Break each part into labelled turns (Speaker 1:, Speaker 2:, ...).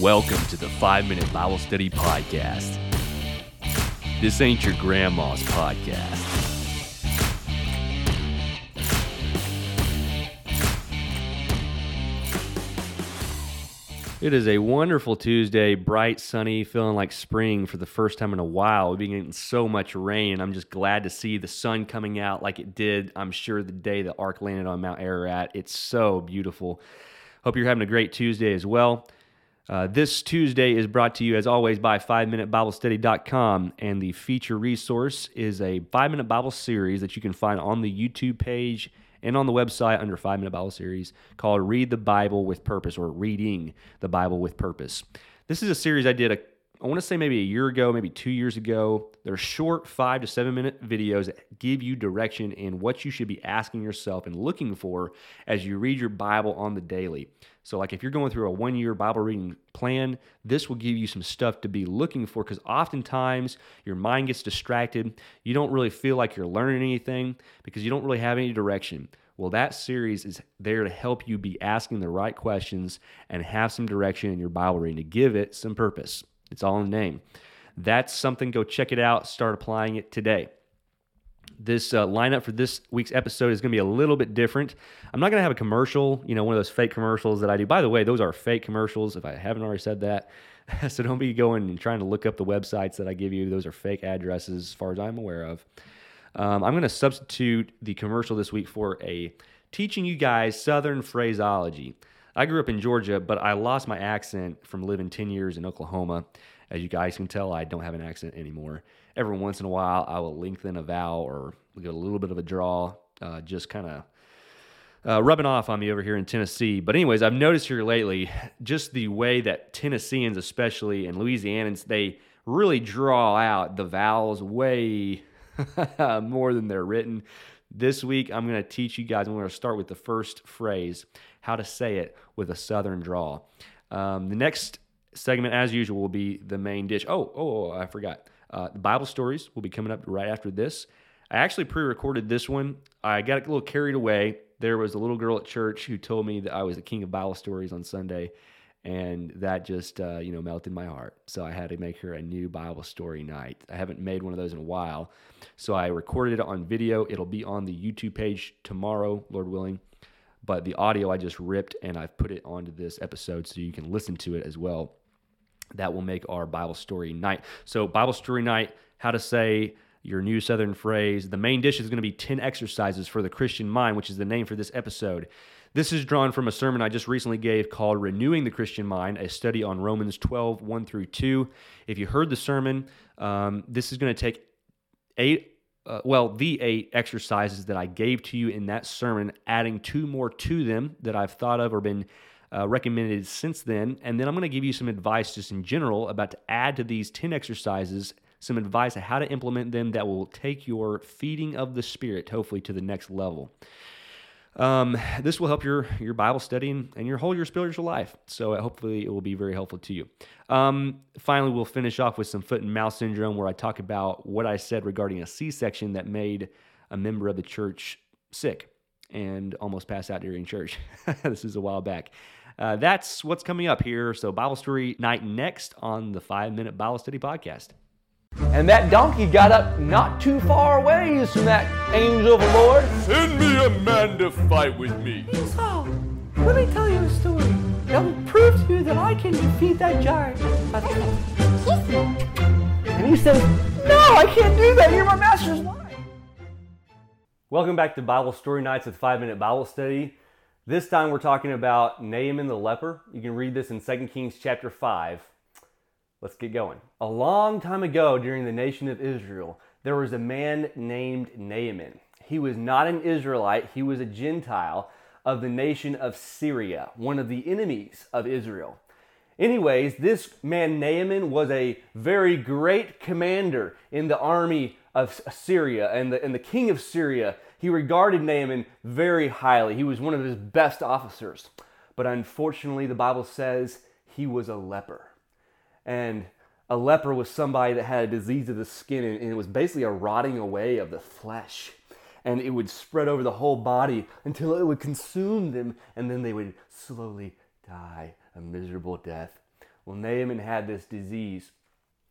Speaker 1: Welcome to the 5 Minute Bible Study Podcast. This ain't your grandma's podcast. It is a wonderful Tuesday, bright, sunny, feeling like spring for the first time in a while. We've been getting so much rain. I'm just glad to see the sun coming out like it did, I'm sure, the day the ark landed on Mount Ararat. It's so beautiful. Hope you're having a great Tuesday as well. Uh, this Tuesday is brought to you, as always, by 5MinuteBibleStudy.com. And the feature resource is a five minute Bible series that you can find on the YouTube page and on the website under 5 Minute Bible Series called Read the Bible with Purpose or Reading the Bible with Purpose. This is a series I did a I want to say maybe a year ago, maybe two years ago. They're short five to seven minute videos that give you direction in what you should be asking yourself and looking for as you read your Bible on the daily. So, like if you're going through a one year Bible reading plan, this will give you some stuff to be looking for because oftentimes your mind gets distracted. You don't really feel like you're learning anything because you don't really have any direction. Well, that series is there to help you be asking the right questions and have some direction in your Bible reading to give it some purpose. It's all in the name. That's something. Go check it out. Start applying it today. This uh, lineup for this week's episode is going to be a little bit different. I'm not going to have a commercial, you know, one of those fake commercials that I do. By the way, those are fake commercials, if I haven't already said that. so don't be going and trying to look up the websites that I give you. Those are fake addresses, as far as I'm aware of. Um, I'm going to substitute the commercial this week for a teaching you guys Southern phraseology. I grew up in Georgia, but I lost my accent from living 10 years in Oklahoma. As you guys can tell, I don't have an accent anymore. Every once in a while, I will lengthen a vowel or get a little bit of a draw, uh, just kind of uh, rubbing off on me over here in Tennessee. But, anyways, I've noticed here lately just the way that Tennesseans, especially and Louisianans, they really draw out the vowels way more than they're written. This week, I'm going to teach you guys. I'm going to start with the first phrase, how to say it with a southern draw. Um, the next segment, as usual, will be the main dish. Oh, oh, oh I forgot. Uh, the Bible stories will be coming up right after this. I actually pre recorded this one. I got a little carried away. There was a little girl at church who told me that I was the king of Bible stories on Sunday and that just uh, you know melted my heart. So I had to make her a new Bible story night. I haven't made one of those in a while, so I recorded it on video. It'll be on the YouTube page tomorrow, Lord willing. But the audio I just ripped and I've put it onto this episode so you can listen to it as well. That will make our Bible story night. So Bible story night, how to say your new Southern phrase. The main dish is going to be 10 exercises for the Christian mind, which is the name for this episode. This is drawn from a sermon I just recently gave called Renewing the Christian Mind, a study on Romans 12, 1 through 2. If you heard the sermon, um, this is going to take eight, uh, well, the eight exercises that I gave to you in that sermon, adding two more to them that I've thought of or been uh, recommended since then. And then I'm going to give you some advice just in general about to add to these 10 exercises some advice on how to implement them that will take your feeding of the Spirit, hopefully, to the next level. Um, this will help your your Bible study and, your whole your spiritual life. So uh, hopefully it will be very helpful to you. Um, finally, we'll finish off with some foot and mouth syndrome, where I talk about what I said regarding a C-section that made a member of the church sick and almost pass out during church. this is a while back. Uh, that's what's coming up here. So Bible story night next on the Five Minute Bible Study Podcast.
Speaker 2: And that donkey got up not too far away from that angel of the Lord.
Speaker 3: Send me a man to fight with me.
Speaker 4: Esau, let me tell you a story that will prove to you that I can defeat that giant.
Speaker 2: And he says, No, I can't do that. You're my master's wife.
Speaker 5: Welcome back to Bible Story Nights with 5 Minute Bible Study. This time we're talking about Naaman the leper. You can read this in 2 Kings chapter 5. Let's get going. A long time ago, during the nation of Israel, there was a man named Naaman. He was not an Israelite, he was a Gentile of the nation of Syria, one of the enemies of Israel. Anyways, this man Naaman was a very great commander in the army of Syria, and the, and the king of Syria, he regarded Naaman very highly. He was one of his best officers. But unfortunately, the Bible says he was a leper and a leper was somebody that had a disease of the skin and it was basically a rotting away of the flesh and it would spread over the whole body until it would consume them and then they would slowly die a miserable death
Speaker 1: Well, Naaman had this disease.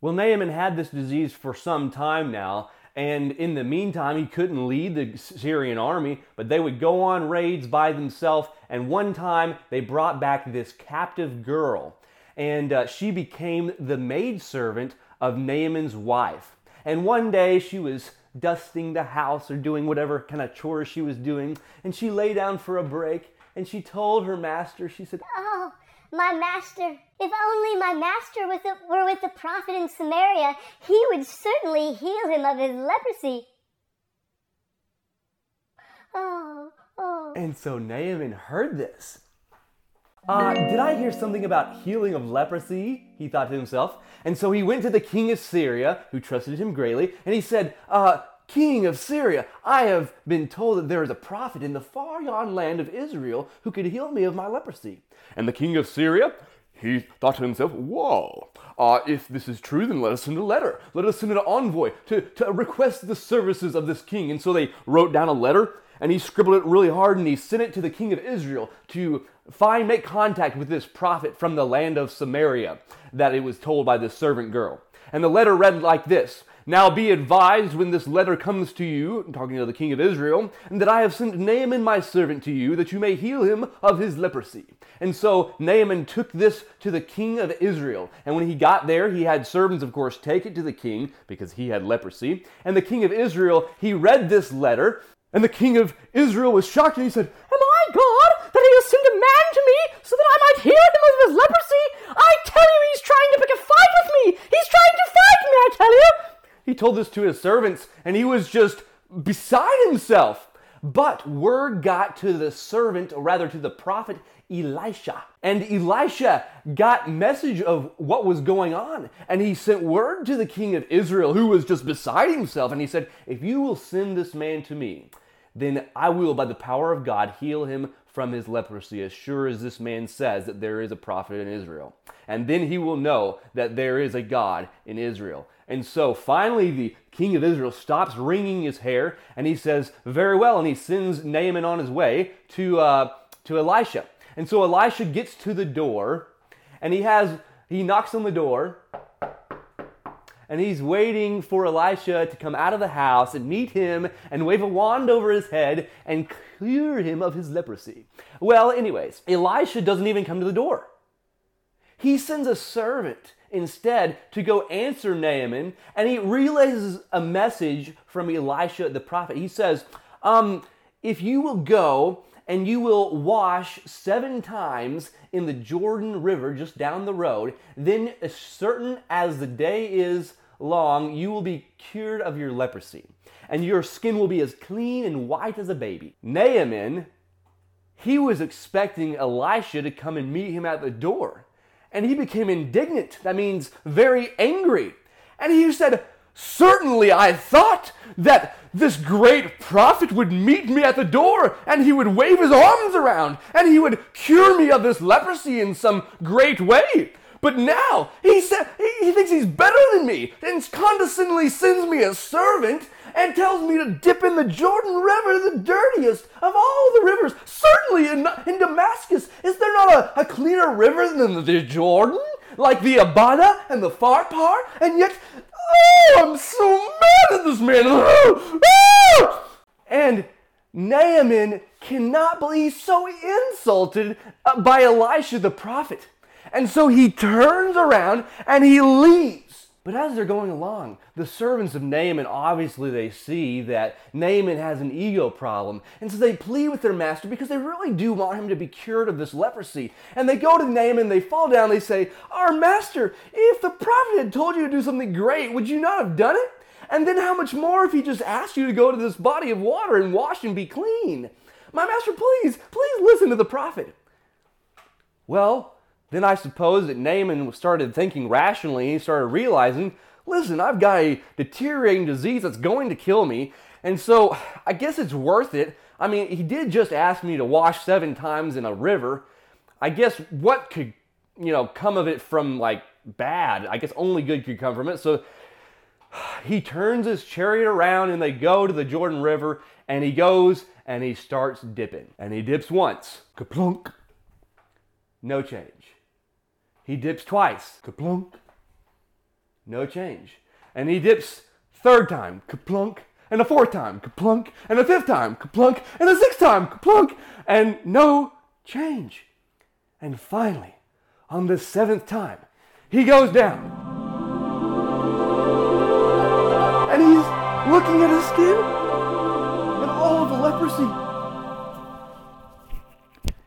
Speaker 1: Well, Naaman had this disease for some time now, and in the meantime, he couldn't lead the Syrian army, but they would go on raids by themselves. And one time, they brought back this captive girl, and uh, she became the maidservant of Naaman's wife. And one day, she was dusting the house or doing whatever kind of chores she was doing, and she lay down for a break, and she told her master, she said,
Speaker 6: Oh, my master, if only my master was a, were with the prophet in Samaria, he would certainly heal him of his leprosy. Oh, oh.
Speaker 1: And so Naaman heard this. Uh, did I hear something about healing of leprosy? He thought to himself. And so he went to the king of Syria, who trusted him greatly, and he said, uh, King of Syria, I have been told that there is a prophet in the far yon land of Israel who could heal me of my leprosy.
Speaker 7: And the king of Syria, he thought to himself, Whoa, uh, if this is true, then let us send a letter. Let us send an envoy to, to request the services of this king. And so they wrote down a letter, and he scribbled it really hard, and he sent it to the king of Israel to find, make contact with this prophet from the land of Samaria that it was told by this servant girl. And the letter read like this now be advised when this letter comes to you, talking to the king of Israel, that I have sent Naaman my servant to you, that you may heal him of his leprosy. And so Naaman took this to the king of Israel. And when he got there, he had servants, of course, take it to the king, because he had leprosy. And the king of Israel, he read this letter, and the king of Israel was shocked, and he said,
Speaker 8: Am I God that he has sent a man to me so that I might heal him of his leprosy? I tell you, he's trying to pick a fight with me! He's trying to fight me, I tell you!
Speaker 1: He told this to his servants, and he was just beside himself. But word got to the servant, or rather to the prophet Elisha. And Elisha got message of what was going on. And he sent word to the king of Israel, who was just beside himself. And he said, If you will send this man to me, then I will, by the power of God, heal him from his leprosy, as sure as this man says that there is a prophet in Israel. And then he will know that there is a God in Israel. And so finally, the king of Israel stops wringing his hair and he says, Very well. And he sends Naaman on his way to, uh, to Elisha. And so Elisha gets to the door and he has, he knocks on the door and he's waiting for Elisha to come out of the house and meet him and wave a wand over his head and cure him of his leprosy. Well, anyways, Elisha doesn't even come to the door. He sends a servant instead to go answer Naaman, and he relays a message from Elisha the prophet. He says, um, If you will go and you will wash seven times in the Jordan River just down the road, then as certain as the day is long, you will be cured of your leprosy, and your skin will be as clean and white as a baby. Naaman, he was expecting Elisha to come and meet him at the door and he became indignant. That means very angry. And he said, Certainly I thought that this great prophet would meet me at the door and he would wave his arms around and he would cure me of this leprosy in some great way. But now he said he thinks he's better than me and condescendingly sends me a servant and tells me to dip in the Jordan River, the dirtiest of all the rivers. Certainly in, in Damascus, is there not a, a cleaner river than the Jordan? Like the Abana and the Pharpar? And yet, oh, I'm so mad at this man. And Naaman cannot believe so insulted uh, by Elisha the prophet. And so he turns around and he leaves. But as they're going along, the servants of Naaman obviously they see that Naaman has an ego problem. And so they plead with their master because they really do want him to be cured of this leprosy. And they go to Naaman, they fall down, they say, Our master, if the prophet had told you to do something great, would you not have done it? And then how much more if he just asked you to go to this body of water and wash and be clean? My master, please, please listen to the prophet. Well, then I suppose that Naaman started thinking rationally. He started realizing, listen, I've got a deteriorating disease that's going to kill me. And so I guess it's worth it. I mean, he did just ask me to wash seven times in a river. I guess what could, you know, come of it from like bad? I guess only good could come from it. So he turns his chariot around and they go to the Jordan River and he goes and he starts dipping. And he dips once. Kaplunk. No change.
Speaker 9: He dips twice.
Speaker 1: Kaplunk.
Speaker 9: No change. And he dips third time.
Speaker 1: Kaplunk. And a fourth time. Kaplunk. And a fifth time. Kaplunk. And a sixth time. Kaplunk. And no change. And finally, on the seventh time, he goes down. And he's looking at his skin and all the leprosy.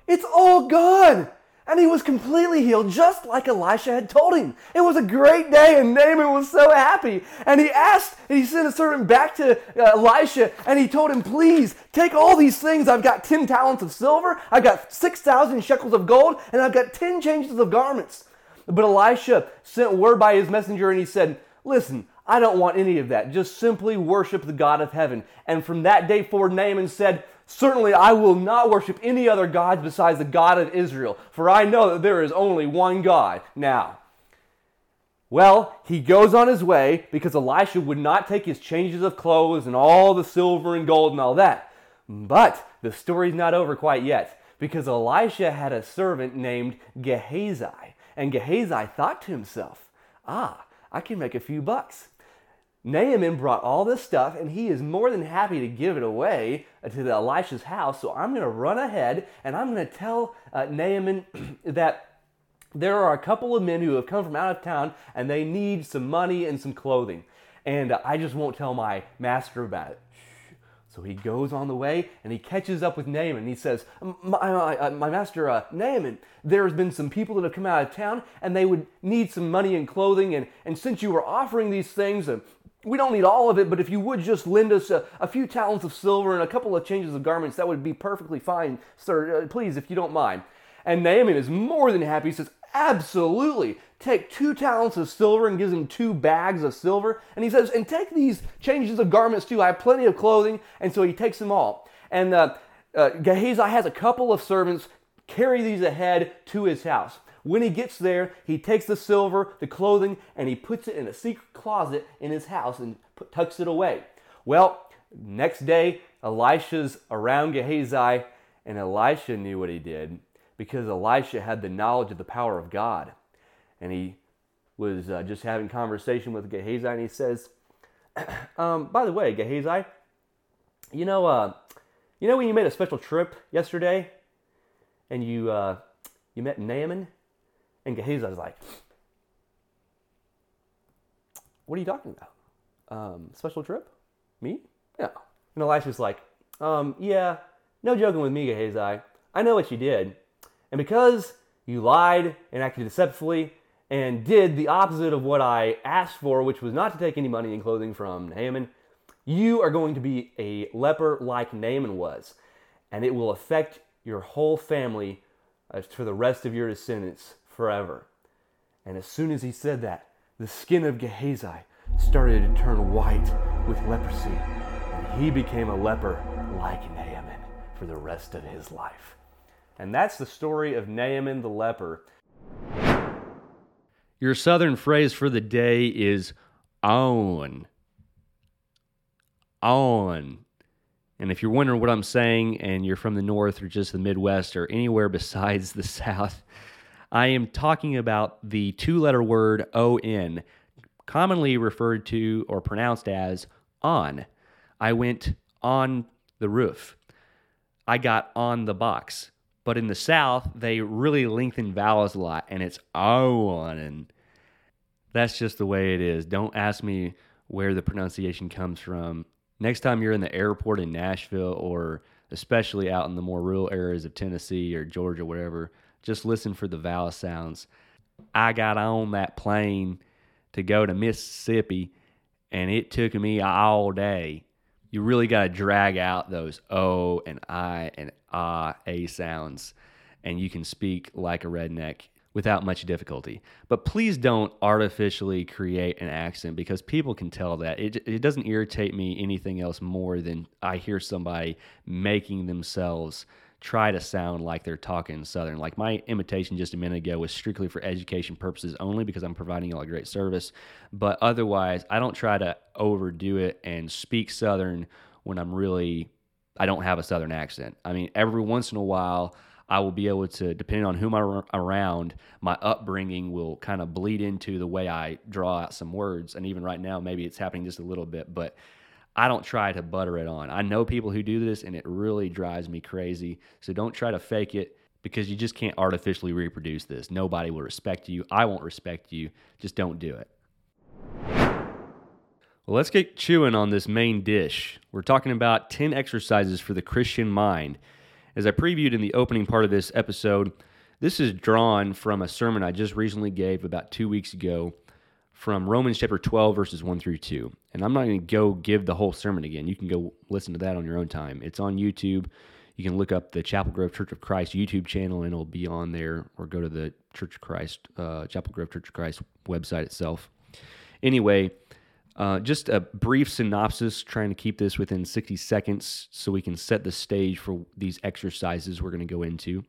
Speaker 1: It's all gone. And he was completely healed, just like Elisha had told him. It was a great day, and Naaman was so happy. And he asked, and he sent a servant back to uh, Elisha, and he told him, Please take all these things. I've got 10 talents of silver, I've got 6,000 shekels of gold, and I've got 10 changes of garments. But Elisha sent word by his messenger, and he said, Listen, I don't want any of that. Just simply worship the God of heaven. And from that day forward, Naaman said, Certainly I will not worship any other gods besides the God of Israel, for I know that there is only one God. Now, well, he goes on his way because Elisha would not take his changes of clothes and all the silver and gold and all that. But the story's not over quite yet because Elisha had a servant named Gehazi. And Gehazi thought to himself, ah, I can make a few bucks. Naaman brought all this stuff and he is more than happy to give it away to the Elisha's house. So I'm going to run ahead and I'm going to tell uh, Naaman that there are a couple of men who have come from out of town and they need some money and some clothing. And uh, I just won't tell my master about it. So he goes on the way and he catches up with Naaman. He says, My, my, my master uh, Naaman, there's been some people that have come out of town and they would need some money and clothing. And, and since you were offering these things, uh, we don't need all of it, but if you would just lend us a, a, few talents of silver and a couple of changes of garments, that would be perfectly fine, sir. Uh, please, if you don't mind. And Naaman is more than happy. He says, Absolutely. Take two talents of silver and gives him two bags of silver. And he says, And take these changes of garments too. I have plenty of clothing. And so he takes them all. And uh, uh, Gehazi has a couple of servants carry these ahead to his house. When he gets there, he takes the silver, the clothing, and he puts it in a secret closet in his house and tucks it away. Well, next day, Elisha's around Gehazi, and Elisha knew what he did because Elisha had the knowledge of the power of God. And he was uh, just having conversation with Gehazi, and he says, um, "By the way, Gehazi, you know, uh, you know when you made a special trip yesterday, and you uh, you met Naaman." And Gehazi's like, What are you talking about? Um, special trip? Me? Yeah. And Elisha's like, um, Yeah, no joking with me, Gehazi. I know what you did. And because you lied and acted deceptively and did the opposite of what I asked for, which was not to take any money and clothing from Naaman, you are going to be a leper like Naaman was. And it will affect your whole family uh, for the rest of your descendants forever. And as soon as he said that, the skin of Gehazi started to turn white with leprosy, and he became a leper like Naaman for the rest of his life. And that's the story of Naaman the leper.
Speaker 10: Your southern phrase for the day is on. On. And if you're wondering what I'm saying and you're from the north or just the Midwest or anywhere besides the south, I am talking about the two letter word ON, commonly referred to or pronounced as on. I went on the roof. I got on the box. But in the South, they really lengthen vowels a lot, and it's on. And that's just the way it is. Don't ask me where the pronunciation comes from. Next time you're in the airport in Nashville, or especially out in the more rural areas of Tennessee or Georgia, whatever, just listen for the vowel sounds. I got on that plane to go to Mississippi, and it took me all day. You really got to drag out those O and I and ah, A sounds, and you can speak like a redneck without much difficulty. But please don't artificially create an accent because people can tell that. It, it doesn't irritate me anything else more than I hear somebody making themselves try to sound like they're talking Southern. Like my imitation just a minute ago was strictly for education purposes only because I'm providing y'all a great service. But otherwise, I don't try to overdo it and speak Southern when I'm really, I don't have a Southern accent. I mean, every once in a while,
Speaker 1: I will be able to, depending on whom I'm around, my upbringing will kind of bleed into the way I draw out some words. And even right now, maybe it's happening just a little bit, but I don't try to butter it on. I know people who do this and it really drives me crazy. So don't try to fake it because you just can't artificially reproduce this. Nobody will respect you. I won't respect you. Just don't do it. Well, let's get chewing on this main dish. We're talking about 10 exercises for the Christian mind. As I previewed in the opening part of this episode, this is drawn from a sermon I just recently gave about two weeks ago from Romans chapter 12, verses 1 through 2. And I'm not going to go give the whole sermon again. You can go listen to that on your own time. It's on YouTube. You can look up the Chapel Grove Church of Christ YouTube channel and it'll be on there, or go to the Church of Christ, uh, Chapel Grove Church of Christ website itself. Anyway, uh, just a brief synopsis, trying to keep this within 60 seconds so we can set the stage for these exercises we're going to go into.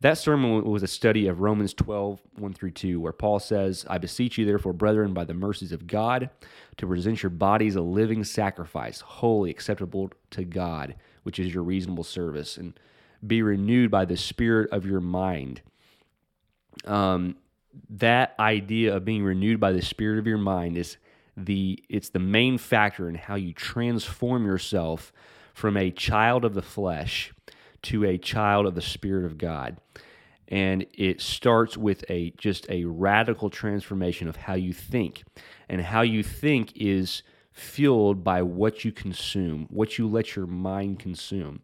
Speaker 1: That sermon was a study of Romans 12, 1 through 2, where Paul says, I beseech you, therefore, brethren, by the mercies of God, to present your bodies a living sacrifice, holy, acceptable to God, which is your reasonable service, and be renewed by the spirit of your mind. Um, that idea of being renewed by the spirit of your mind is the it's the main factor in how you transform yourself from a child of the flesh to a child of the spirit of God. And it starts with a just a radical transformation of how you think. And how you think is fueled by what you consume, what you let your mind consume.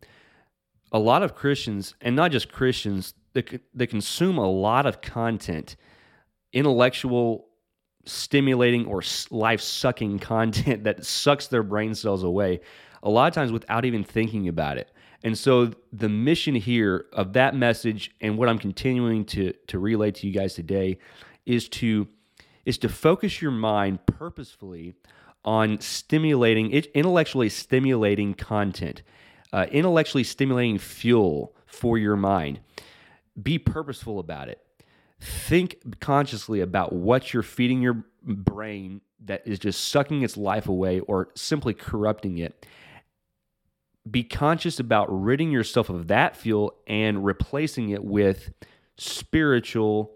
Speaker 1: A lot of Christians, and not just Christians, they, they consume a lot of content, intellectual stimulating or life sucking content that sucks their brain cells away a lot of times without even thinking about it. And so the mission here of that message and what I'm continuing to to relay to you guys today is to is to focus your mind purposefully on stimulating intellectually stimulating content, uh, intellectually stimulating fuel for your mind. Be purposeful about it think consciously about what you're feeding your brain that is just sucking its life away or simply corrupting it. Be conscious about ridding yourself of that fuel and replacing it with spiritual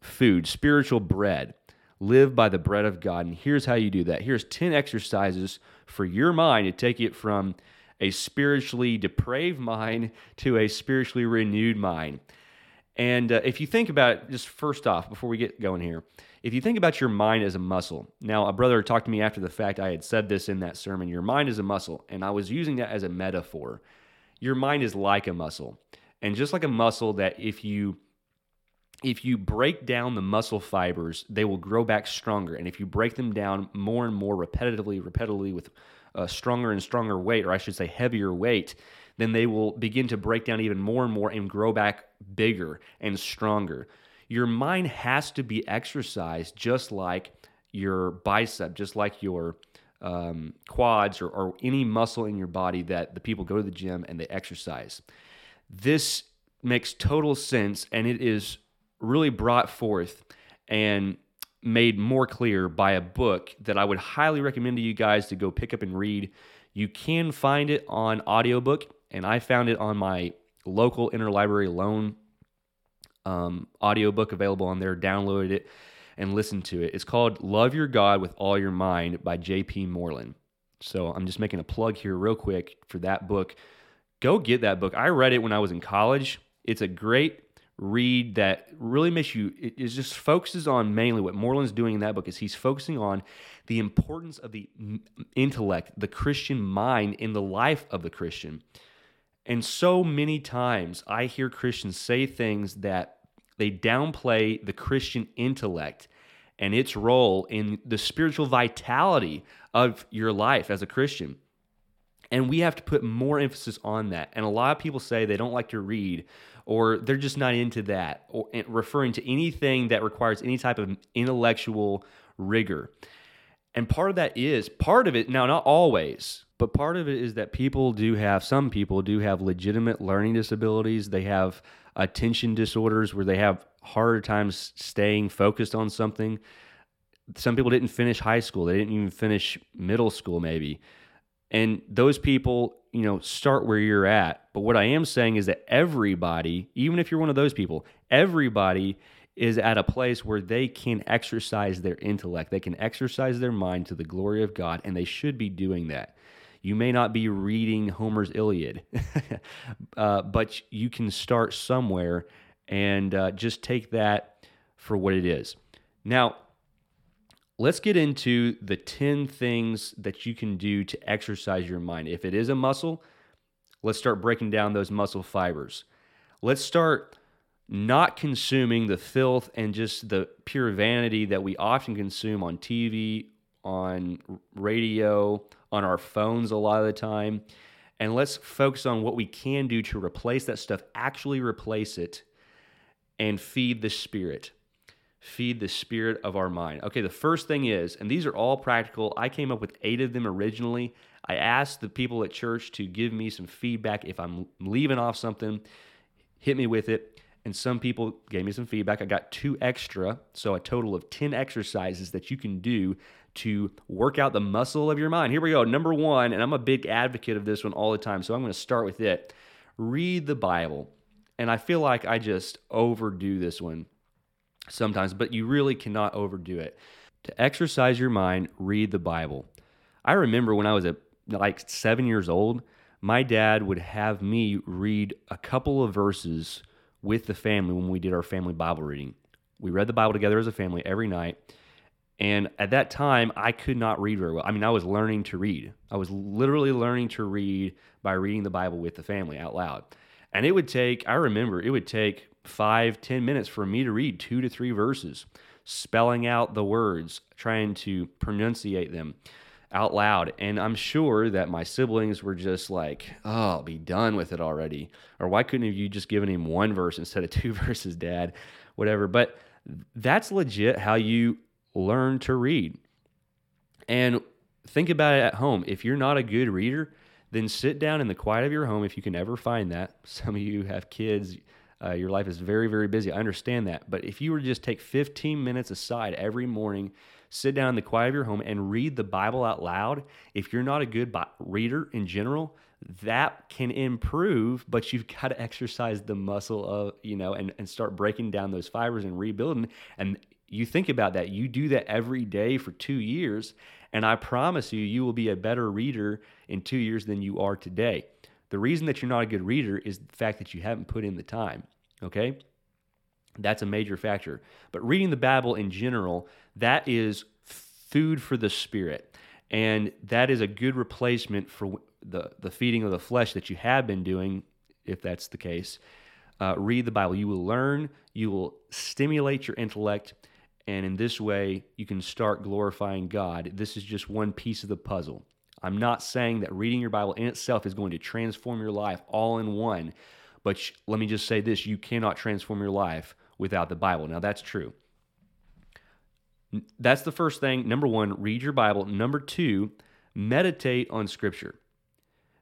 Speaker 1: food, spiritual bread. Live by the bread of God. And here's how you do that. Here's 10 exercises for your mind to take it from a spiritually depraved mind to a spiritually renewed mind. And uh, if you think about it, just first off, before we get going here, if you think about your mind as a muscle, now a brother talked to me after the fact, I had said this in that sermon your mind is a muscle, and I was using that as a metaphor. Your mind is like a muscle. And just like a muscle, that if you if you break down the muscle fibers, they will grow back stronger. And if you break them down more and more repetitively, repetitively with a stronger and stronger weight, or I should say heavier weight, then they will begin to break down even more and more and grow back bigger and stronger. Your mind has to be exercised just like your bicep, just like your um, quads or, or any muscle in your body that the people go to the gym and they exercise. This makes total sense and it is really brought forth and made more clear by a book that I would highly recommend to you guys to go pick up and read. You can find it on audiobook and I found it on my local interlibrary loan um, audiobook available on there. Downloaded it and listened to it. It's called Love Your God with All Your Mind by J.P. Moreland. So I'm just making a plug here, real quick, for that book. Go get that book. I read it when I was in college. It's a great read that really makes you it, it just focuses on mainly what Moreland's doing in that book is he's focusing on the importance of the intellect, the Christian mind in the life of the Christian. And so many times I hear Christians say things that they downplay the Christian intellect and its role in the spiritual vitality of your life as a Christian. And we have to put more emphasis on that. And a lot of people say they don't like to read or they're just not into that, or eh, referring to anything that requires any type of intellectual rigor. And part of that is part of it, now, not always, but part of it is that people do have, some people do have legitimate learning disabilities. They have attention disorders where they have harder times staying focused on something. Some people didn't finish high school, they didn't even finish middle school, maybe. And those people, you know, start where you're at. But what I am saying is that everybody, even if you're one of those people, everybody is at a place where they can exercise their intellect. They can exercise their mind to the glory of God, and they should be doing that. You may not be reading Homer's Iliad, uh, but you can start somewhere and uh, just take that for what it is. Now, let's get into the 10 things that you can do to exercise your mind. If it is a muscle, let's start breaking down those muscle fibers. Let's start not consuming the filth and just the pure vanity that we often consume on TV, on radio, on our phones a lot of the time. And let's focus on what we can do to replace that stuff, actually replace it, and feed the spirit. Feed the spirit of our mind. Okay, the first thing is, and these are all practical. I came up with eight of them originally. I asked the people at church to give me some feedback if I'm leaving off something, hit me with it and some people gave me some feedback. I got two extra, so a total of 10 exercises that you can do to work out the muscle of your mind. Here we go. Number one, and I'm a big advocate of this one all the time, so I'm going to start with it. Read the Bible. And I feel like I just overdo this one sometimes, but you really cannot overdo it. To exercise your mind, read the Bible. I remember when I was a, like seven years old, my dad would have me read a couple of verses with the family when we did our family Bible reading. We read the Bible together as a family every night. And at that time, I could not read very well. I mean, I was learning to read. I was literally learning to read by reading the Bible with the family out loud. And it would take, I remember, it would take five, ten minutes for me to read two to three verses, spelling out the words, trying to pronunciate them out loud. And I'm sure that my siblings were just like, oh, be done with it already. Or why couldn't you just given him one verse instead of two verses, dad? Whatever. But that's legit how you learn to read. And think about it at home. If you're not a good reader, then sit down in the quiet of your home if you can ever find that. Some of you have kids. Uh, your life is very, very busy. I understand that. But if you were to just take 15 minutes aside every morning sit down in the quiet of your home and read the Bible out loud, if you're not a good reader in general, that can improve, but you've got to exercise the muscle of, you know, and, and start breaking down those fibers and rebuilding. And you think about that. You do that every day for two years, and I promise you, you will be a better reader in two years than you are today. The reason that you're not a good reader is the fact that you haven't put in the time. Okay? That's a major factor. But reading the Bible in general, that is food for the spirit. And that is a good replacement for the, the feeding of the flesh that you have been doing, if that's the case. Uh, read the Bible. You will learn, you will stimulate your intellect, and in this way, you can start glorifying God. This is just one piece of the puzzle. I'm not saying that reading your Bible in itself is going to transform your life all in one, but sh- let me just say this you cannot transform your life without the Bible. Now, that's true. That's the first thing. Number one, read your Bible. Number two, meditate on Scripture.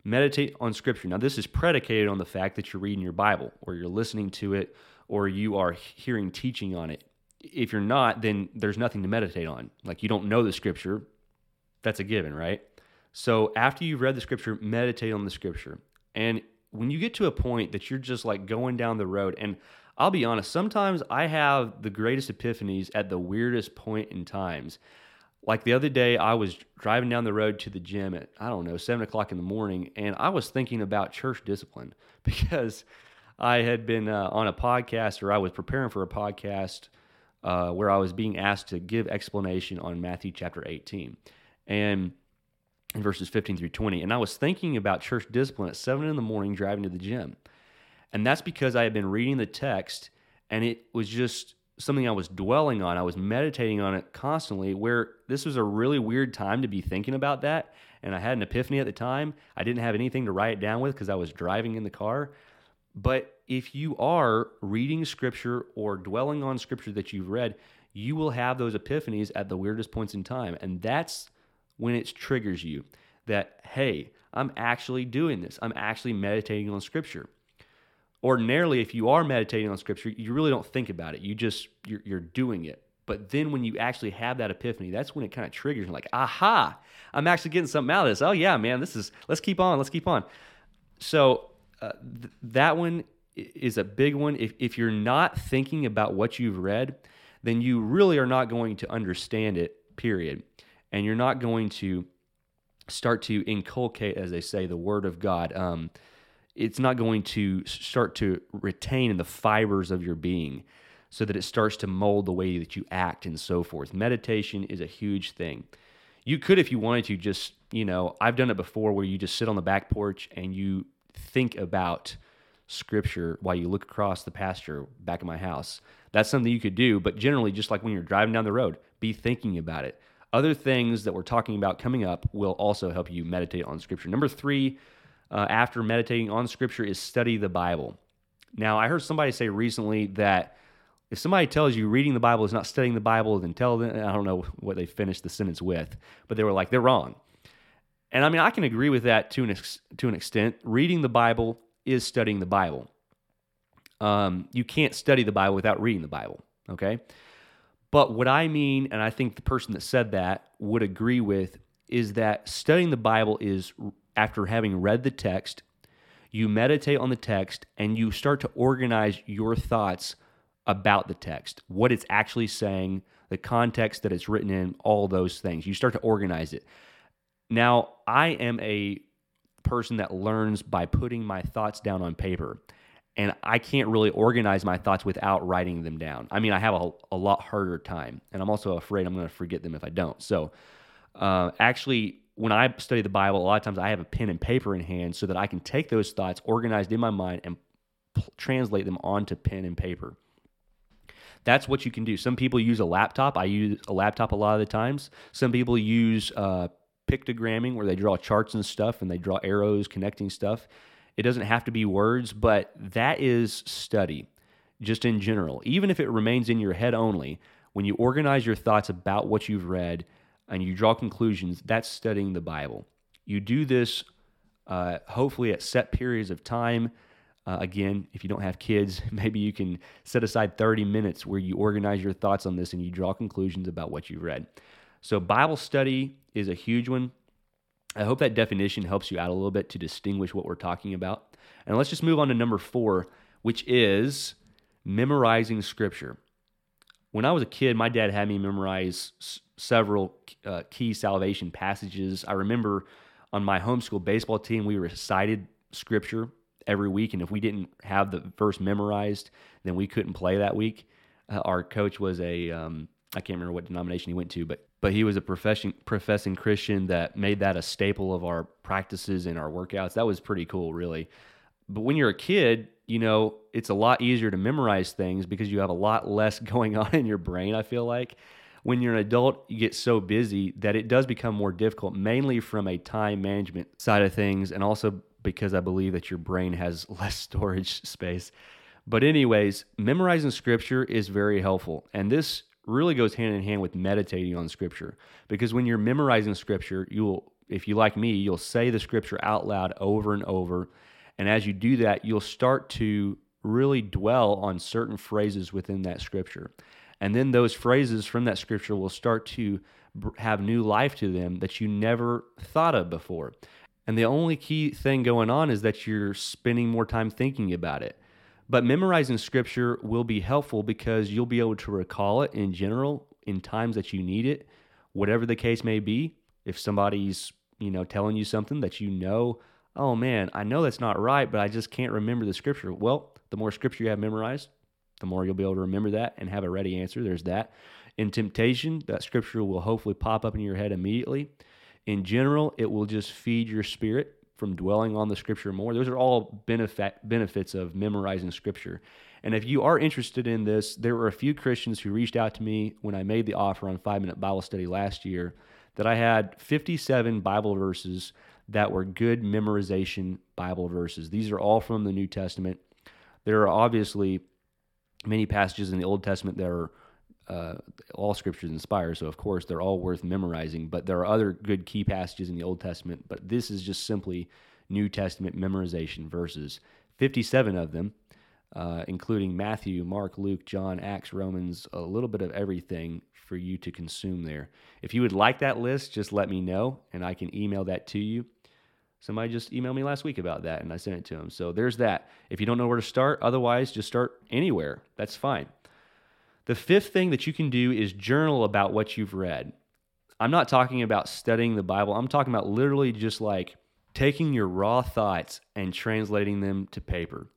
Speaker 1: Meditate on Scripture. Now, this is predicated on the fact that you're reading your Bible or you're listening to it or you are hearing teaching on it. If you're not, then there's nothing to meditate on. Like you don't know the Scripture. That's a given, right? So, after you've read the Scripture, meditate on the Scripture. And when you get to a point that you're just like going down the road, and I'll be honest, sometimes I have the greatest epiphanies at the weirdest point in times. Like the other day, I was driving down the road to the gym at, I don't know, seven o'clock in the morning, and I was thinking about church discipline because I had been uh, on a podcast or I was preparing for a podcast uh, where I was being asked to give explanation on Matthew chapter 18 and in verses 15 through 20. And I was thinking about church discipline at seven in the morning driving to the gym. And that's because I had been reading the text and it was just something I was dwelling on. I was meditating on it constantly, where this was a really weird time to be thinking about that. And I had an epiphany at the time. I didn't have anything to write it down with because I was driving in the car. But if you are reading scripture or dwelling on scripture that you've read, you will have those epiphanies at the weirdest points in time. And that's when it triggers you that, hey, I'm actually doing this. I'm actually meditating on scripture ordinarily if you are meditating on scripture you really don't think about it you just you're, you're doing it But then when you actually have that epiphany, that's when it kind of triggers. You're like, aha, I'm actually getting something out of this. Oh yeah, man, this is. Let's keep on. Let's keep on. So uh, th- that one is a big one. If if you're not thinking about what you've read, then you really are not going to understand it. Period. And you're not going to start to inculcate, as they say, the word of God. Um, it's not going to start to retain in the fibers of your being so that it starts to mold the way that you act and so forth. Meditation is a huge thing. You could, if you wanted to, just, you know, I've done it before where you just sit on the back porch and you think about scripture while you look across the pasture back of my house. That's something you could do, but generally, just like when you're driving down the road, be thinking about it. Other things that we're talking about coming up will also help you meditate on scripture. Number three, uh, after meditating on scripture, is study the Bible. Now, I heard somebody say recently that if somebody tells you reading the Bible is not studying the Bible, then tell them, I don't know what they finished the sentence with, but they were like, they're wrong. And I mean, I can agree with that to an, ex- to an extent. Reading the Bible is studying the Bible. Um, you can't study the Bible without reading the Bible, okay? But what I mean, and I think the person that said that would agree with, is that studying the Bible is after having read the text, you meditate on the text and you start to organize your thoughts about the text, what it's actually saying, the context that it's written in, all those things. You start to organize it. Now, I am a person that learns by putting my thoughts down on paper. And I can't really organize my thoughts without writing them down. I mean, I have a, a lot harder time. And I'm also afraid I'm going to forget them if I don't. So, uh, actually, when I study the Bible, a lot of times I have a pen and paper in hand so that I can take those thoughts organized in my mind and p- translate them onto pen and paper. That's what you can do. Some people use a laptop. I use a laptop a lot of the times. Some people use uh, pictogramming where they draw charts and stuff and they draw arrows connecting stuff. It doesn't have to be words, but that is study just in general. Even if it remains in your head only, when you organize your thoughts about what you've read and you draw conclusions, that's studying the Bible. You do this uh, hopefully at set periods of time. Uh, again, if you don't have kids, maybe you can set aside 30 minutes where you organize your thoughts on this and you draw conclusions about what you've read. So, Bible study is a huge one. I hope that definition helps you out a little bit to distinguish what we're talking about. And let's just move on to number four, which is memorizing scripture. When I was a kid, my dad had me memorize s- several uh, key salvation passages. I remember on my homeschool baseball team, we recited scripture every week. And if we didn't have the verse memorized, then we couldn't play that week. Uh, our coach was a, um, I can't remember what denomination he went to, but but he was a professing professing Christian that made that a staple of our practices and our workouts. That was pretty cool, really. But when you're a kid, you know, it's a lot easier to memorize things because you have a lot less going on in your brain, I feel like. When you're an adult, you get so busy that it does become more difficult, mainly from a time management side of things, and also because I believe that your brain has less storage space. But, anyways, memorizing scripture is very helpful. And this really goes hand in hand with meditating on scripture because when you're memorizing scripture, you'll, if you like me, you'll say the scripture out loud over and over. And as you do that, you'll start to really dwell on certain phrases within that scripture. And then those phrases from that scripture will start to have new life to them that you never thought of before. And the only key thing going on is that you're spending more time thinking about it. But memorizing scripture will be helpful because you'll be able to recall it in general in times that you need it, whatever the case may be. If somebody's, you know, telling you something that you know, oh man, I know that's not right, but I just can't remember the scripture. Well, the more scripture you have memorized, the more you'll be able to remember that and have a ready answer. There's that. In temptation, that scripture will hopefully pop up in your head immediately. In general, it will just feed your spirit from dwelling on the scripture more. Those are all benefit, benefits of memorizing scripture. And if you are interested in this, there were a few Christians who reached out to me when I made the offer on five minute Bible study last year that I had 57 Bible verses that were good memorization Bible verses. These are all from the New Testament. There are obviously many passages in the Old Testament that are uh, all scriptures inspire, so of course they're all worth memorizing. But there are other good key passages in the Old Testament. But this is just simply New Testament memorization verses, 57 of them. uh, including Matthew, Mark, Luke, John, Acts, Romans, a little bit of everything for you to consume there. If you would like that list, just let me know and I can email that to you. Somebody just emailed me last week about that and I sent it to him. So there's that. If you don't know where to start, otherwise, just start anywhere. That's fine. The fifth thing that you can do is journal about what you've read. I'm not talking about studying the Bible, I'm talking about literally just like taking your raw thoughts and translating them to paper.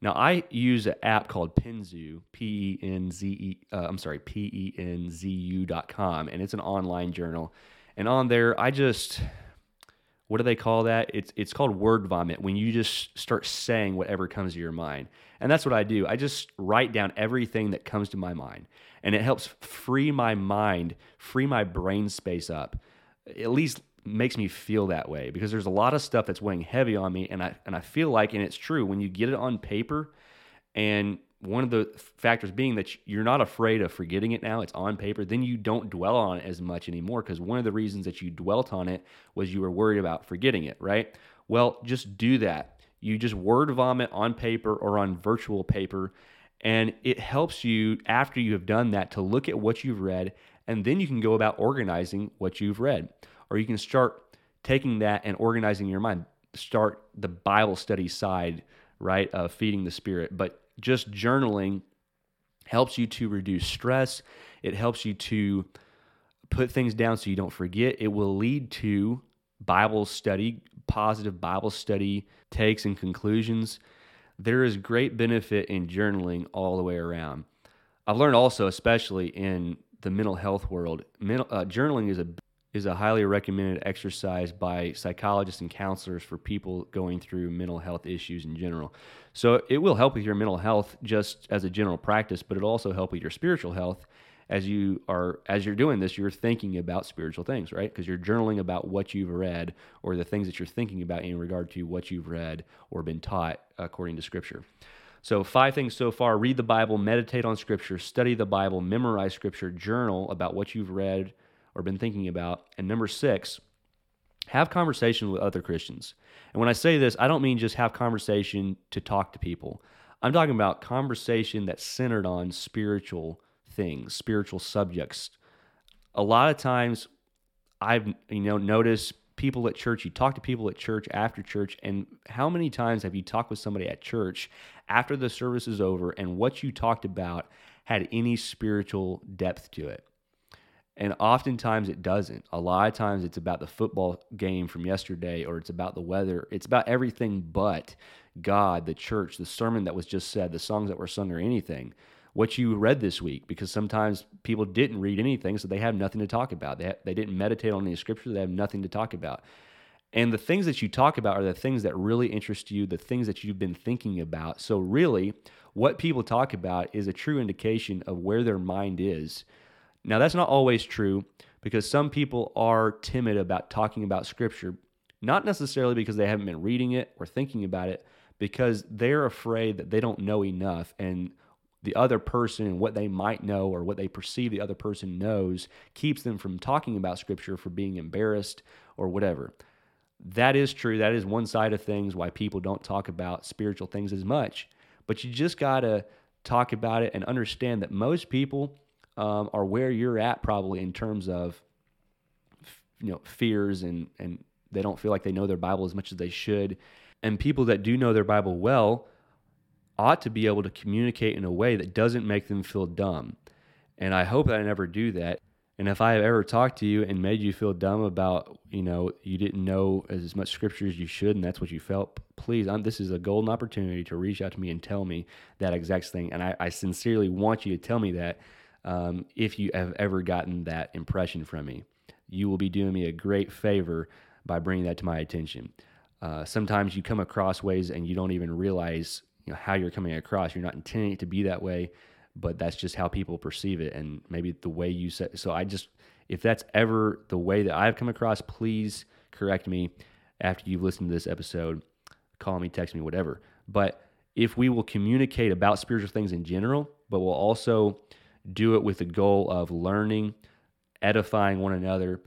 Speaker 1: Now, I use an app called Penzu, P E N Z E, uh, I'm sorry, P E N Z U.com, and it's an online journal. And on there, I just, what do they call that? It's, it's called word vomit when you just start saying whatever comes to your mind. And that's what I do. I just write down everything that comes to my mind, and it helps free my mind, free my brain space up. At least makes me feel that way because there's a lot of stuff that's weighing heavy on me and I and I feel like and it's true when you get it on paper and one of the factors being that you're not afraid of forgetting it now it's on paper then you don't dwell on it as much anymore because one of the reasons that you dwelt on it was you were worried about forgetting it right well just do that you just word vomit on paper or on virtual paper and it helps you after you have done that to look at what you've read and then you can go about organizing what you've read or you can start taking that and organizing your mind. Start the Bible study side, right, of feeding the Spirit. But just journaling helps you to reduce stress. It helps you to put things down so you don't forget. It will lead to Bible study, positive Bible study takes and conclusions. There is great benefit in journaling all the way around. I've learned also, especially in the mental health world, mental, uh, journaling is a is a highly recommended exercise by psychologists and counselors for people going through mental health issues in general. So it will help with your mental health just as a general practice, but it'll also help with your spiritual health. As you are as you're doing this you're thinking about spiritual things right? Because you're journaling about what you've read or the things that you're thinking about in regard to what you've read or been taught according to scripture. So five things so far. Read the bible meditate on scripture study the bible memorize scripture journal about what you've read or been thinking about. And number six, have conversation with other Christians. And when I say this, I don't mean just have conversation to talk to people. I'm talking about conversation that's centered on spiritual things, spiritual subjects. A lot of times I've you know noticed people at church, you talk to people at church after church, and how many times have you talked with somebody at church after the service is over and what you talked about had any spiritual depth to it? And oftentimes it doesn't. A lot of times it's about the football game from yesterday or it's about the weather. It's about everything but God, the church, the sermon that was just said, the songs that were sung, or anything. What you read this week, because sometimes people didn't read anything, so they have nothing to talk about. They, ha- they didn't meditate on any scripture, they have nothing to talk about. And the things that you talk about are the things that really interest you, the things that you've been thinking about. So, really, what people talk about is a true indication of where their mind is now, that's not always true because some people are timid about talking about Scripture, not necessarily because they haven't been reading it or thinking about it, because they're afraid that they don't know enough and the other person and what they might know or what they perceive the other person knows keeps them from talking about Scripture for being embarrassed or whatever. That is true. That is one side of things why people don't talk about spiritual things as much. But you just got to talk about it and understand that most people um, are where you're at probably in terms of you know fears and and they don't feel like they know their Bible as much as they should. And people that do know their Bible well ought to be able to communicate in a way that doesn't make them feel dumb. And I hope that I never do that. And if I have ever talked to you and made you feel dumb about, you know, you didn't know as much scripture as you should and that's what you felt, please, I'm, this is a golden opportunity to reach out to me and tell me that exact thing. And I, I sincerely want you to tell me that um, if you have ever gotten that impression from me. You will be doing me a great favor by bringing that to my attention. Uh, sometimes you come across ways and you don't even realize you know, how you're coming across. You're not intending it to be that way, but that's just how people perceive it, and maybe the way you said. So I just, if that's ever the way that I've come across, please correct me after you've listened to this episode. Call me, text me, whatever. But if we will communicate about spiritual things in general, but we'll also do it with the goal of learning, edifying one another,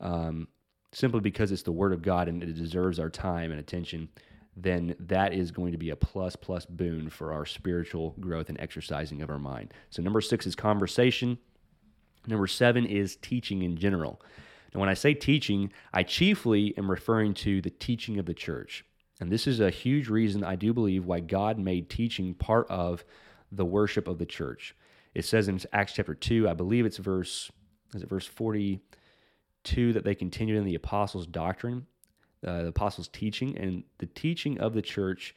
Speaker 1: um, simply because it's the Word of God and it deserves our time and attention, then that is going to be a plus plus boon for our spiritual growth and exercising of our mind. So number six is conversation. Number seven is teaching in general. And when I say teaching, I chiefly am referring to the teaching of the church. And this is a huge reason I do believe why God made teaching part of the worship of the church. It says in Acts chapter 2, I believe it's verse is it verse 42 that they continued in the apostles' doctrine, uh, the apostles' teaching, and the teaching of the church,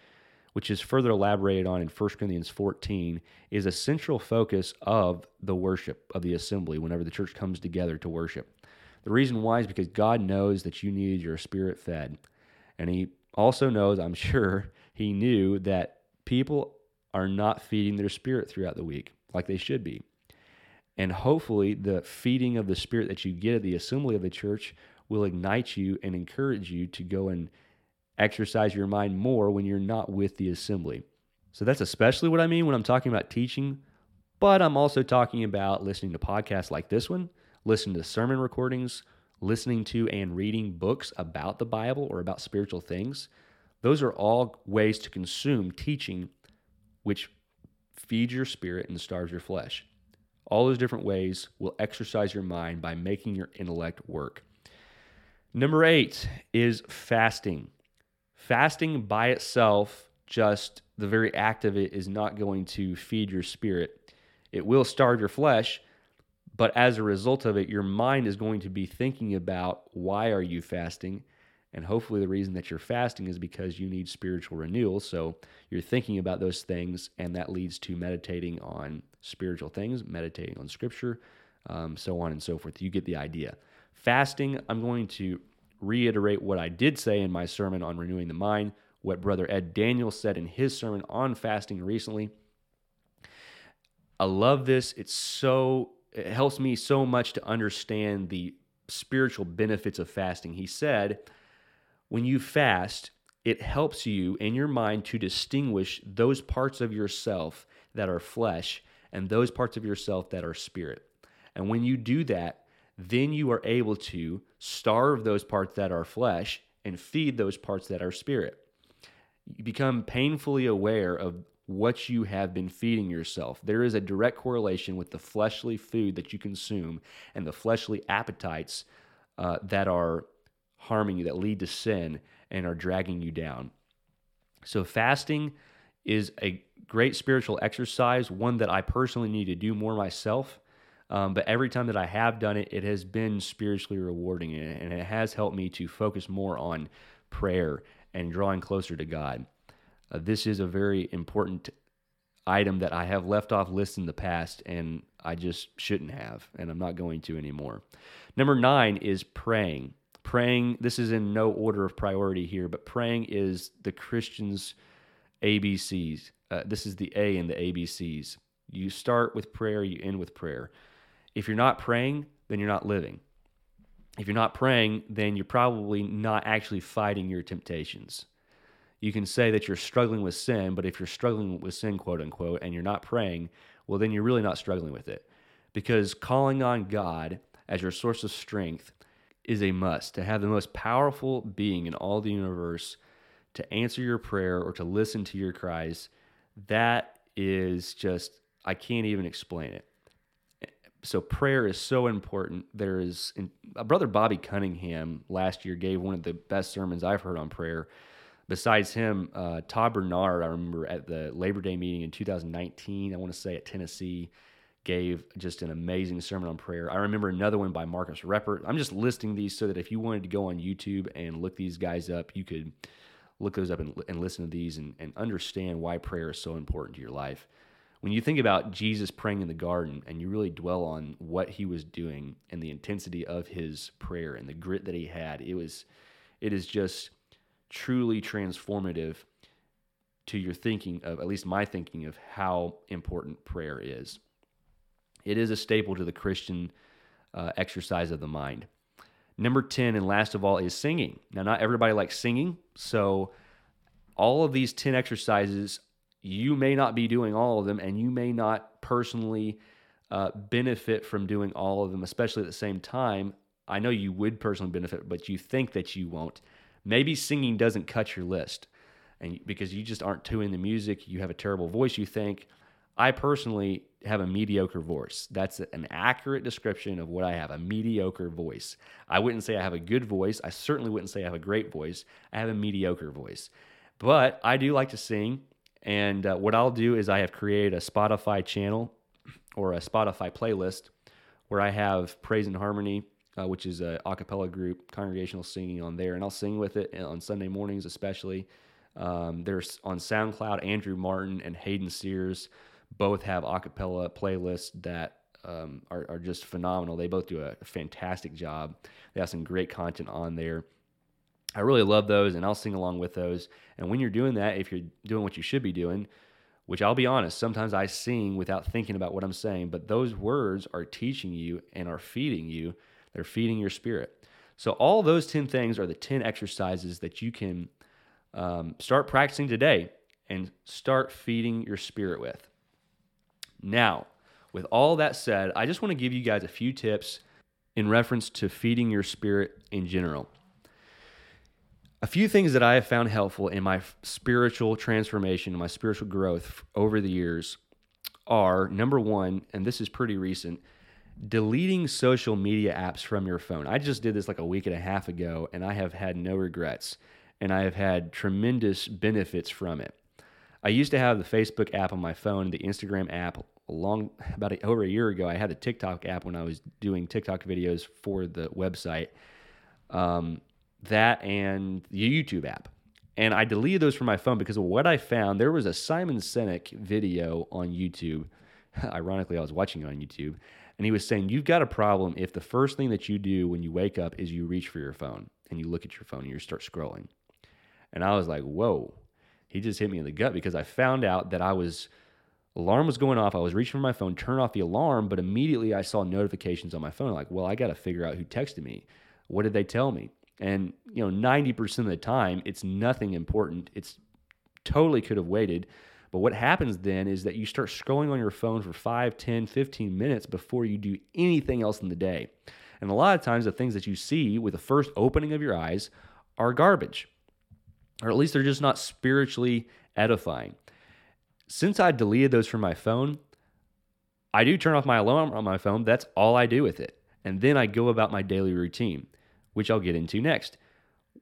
Speaker 1: which is further elaborated on in 1 Corinthians 14, is a central focus of the worship of the assembly whenever the church comes together to worship. The reason why is because God knows that you needed your spirit fed. And He also knows, I'm sure, He knew that people are not feeding their spirit throughout the week like they should be. And hopefully, the feeding of the Spirit that you get at the assembly of the church will ignite you and encourage you to go and exercise your mind more when you're not with the assembly. So, that's especially what I mean when I'm talking about teaching, but I'm also talking about listening to podcasts like this one, listening to sermon recordings, listening to and reading books about the Bible or about spiritual things. Those are all ways to consume teaching, which feeds your spirit and starves your flesh. All those different ways will exercise your mind by making your intellect work. Number eight is fasting. Fasting by itself, just the very act of it, is not going to feed your spirit. It will starve your flesh, but as a result of it, your mind is going to be thinking about why are you fasting? And hopefully, the reason that you're fasting is because you need spiritual renewal. So you're thinking about those things, and that leads to meditating on spiritual things, meditating on scripture, um, so on and so forth. You get the idea. Fasting, I'm going to reiterate what I did say in my sermon on renewing the mind, what Brother Ed Daniel said in his sermon on fasting recently. I love this. It's so, it helps me so much to understand the spiritual benefits of fasting. He said, when you fast, it helps you in your mind to distinguish those parts of yourself that are flesh and those parts of yourself that are spirit. And when you do that, then you are able to starve those parts that are flesh and feed those parts that are spirit. You become painfully aware of what you have been feeding yourself. There is a direct correlation with the fleshly food that you consume and the fleshly appetites uh, that are harming you, that lead to sin and are dragging you down. So, fasting is a great spiritual exercise, one that I personally need to do more myself. Um, but every time that I have done it, it has been spiritually rewarding and it has helped me to focus more on prayer and drawing closer to God. Uh, this is a very important item that I have left off list in the past and I just shouldn't have, and I'm not going to anymore. Number nine is praying praying this is in no order of priority here but praying is the christians abcs uh, this is the a in the abcs you start with prayer you end with prayer. If you're not praying then you're not living. If you're not praying then you're probably not actually fighting your temptations. You can say that you're struggling with sin but if you're struggling with sin quote unquote and you're not praying well then you're really not struggling with it. Because calling on god as your source of strength is a must to have the most powerful being in all the universe to answer your prayer or to listen to your cries. That is just, I can't even explain it. So, prayer is so important. There is, in, brother Bobby Cunningham last year gave one of the best sermons I've heard on prayer. Besides him, uh, Todd Bernard, I remember at the Labor Day meeting in 2019, I want to say at Tennessee, gave just an amazing sermon on prayer. I remember another one by Marcus Reppert. I'm just listing these so that if you wanted to go on YouTube and look these guys up, you could look those up and, and listen to these and, and understand why prayer is so important to your life. When you think about Jesus praying in the garden and you really dwell on what he was doing and the intensity of his prayer and the grit that he had, it was it is just truly transformative to your thinking of at least my thinking of how important prayer is. It is a staple to the Christian uh, exercise of the mind. Number 10, and last of all, is singing. Now, not everybody likes singing, so all of these 10 exercises, you may not be doing all of them, and you may not personally uh, benefit from doing all of them, especially at the same time. I know you would personally benefit, but you think that you won't. Maybe singing doesn't cut your list. and because you just aren't tuning the music, you have a terrible voice, you think. I personally have a mediocre voice. That's an accurate description of what I have a mediocre voice. I wouldn't say I have a good voice. I certainly wouldn't say I have a great voice. I have a mediocre voice. But I do like to sing. And uh, what I'll do is I have created a Spotify channel or a Spotify playlist where I have Praise and Harmony, uh, which is a a cappella group, congregational singing on there. And I'll sing with it on Sunday mornings, especially. Um, there's on SoundCloud, Andrew Martin and Hayden Sears both have a cappella playlists that um, are, are just phenomenal. They both do a fantastic job. They have some great content on there. I really love those, and I'll sing along with those. And when you're doing that, if you're doing what you should be doing, which I'll be honest, sometimes I sing without thinking about what I'm saying, but those words are teaching you and are feeding you. They're feeding your spirit. So, all those 10 things are the 10 exercises that you can um, start practicing today and start feeding your spirit with. Now, with all that said, I just want to give you guys a few tips in reference to feeding your spirit in general. A few things that I have found helpful in my spiritual transformation, my spiritual growth over the years are number one, and this is pretty recent, deleting social media apps from your phone. I just did this like a week and a half ago, and I have had no regrets, and I have had tremendous benefits from it. I used to have the Facebook app on my phone, the Instagram app a long about a, over a year ago. I had the TikTok app when I was doing TikTok videos for the website. Um, that and the YouTube app. And I deleted those from my phone because of what I found. There was a Simon Sinek video on YouTube. Ironically, I was watching it on YouTube. And he was saying, You've got a problem if the first thing that you do when you wake up is you reach for your phone and you look at your phone and you start scrolling. And I was like, Whoa. He just hit me in the gut because I found out that I was alarm was going off. I was reaching for my phone, turned off the alarm, but immediately I saw notifications on my phone. Like, well, I got to figure out who texted me. What did they tell me? And you know, 90% of the time, it's nothing important. It's totally could have waited. But what happens then is that you start scrolling on your phone for 5, 10, 15 minutes before you do anything else in the day. And a lot of times, the things that you see with the first opening of your eyes are garbage, or at least they're just not spiritually edifying. Since I deleted those from my phone, I do turn off my alarm on my phone. That's all I do with it. And then I go about my daily routine which I'll get into next.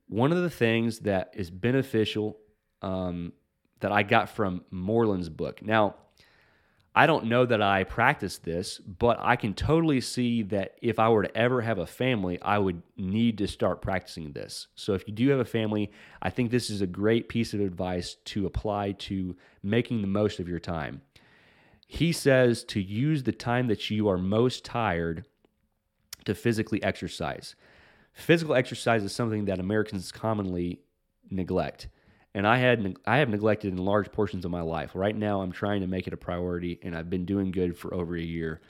Speaker 1: One of the things that is beneficial um, that I got from Moreland's book. Now, I don't know that I practice this, but I can totally see that if I were to ever have a family, I would need to start practicing this. So if you do have a family, I think this is a great piece of advice to apply to making the most of your time. He says to use the time that you are most tired to physically exercise. Physical exercise is something that Americans commonly neglect. And I had I have neglected in large portions of my life. Right now I'm trying to make it a priority and I've been doing good for over a year.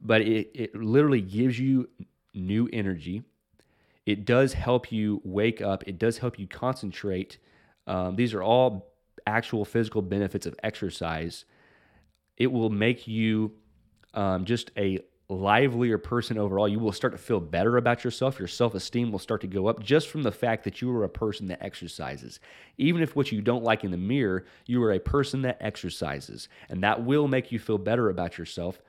Speaker 1: But it, it literally gives you new energy. It does help you wake up. It does help you concentrate. Um, these are all actual physical benefits of exercise. It will make you um, just a livelier person overall. You will start to feel better about yourself. Your self esteem will start to go up just from the fact that you are a person that exercises. Even if what you don't like in the mirror, you are a person that exercises. And that will make you feel better about yourself.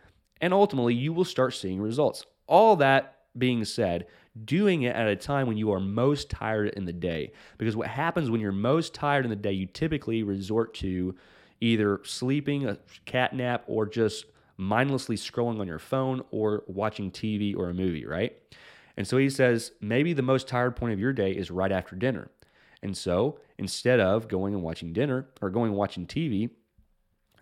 Speaker 1: And ultimately, you will start seeing results. All that being said, doing it at a time when you are most tired in the day. Because what happens when you're most tired in the day, you typically resort to either sleeping, a cat nap, or just mindlessly scrolling on your phone or watching TV or a movie, right? And so he says maybe the most tired point of your day is right after dinner. And so instead of going and watching dinner or going and watching TV,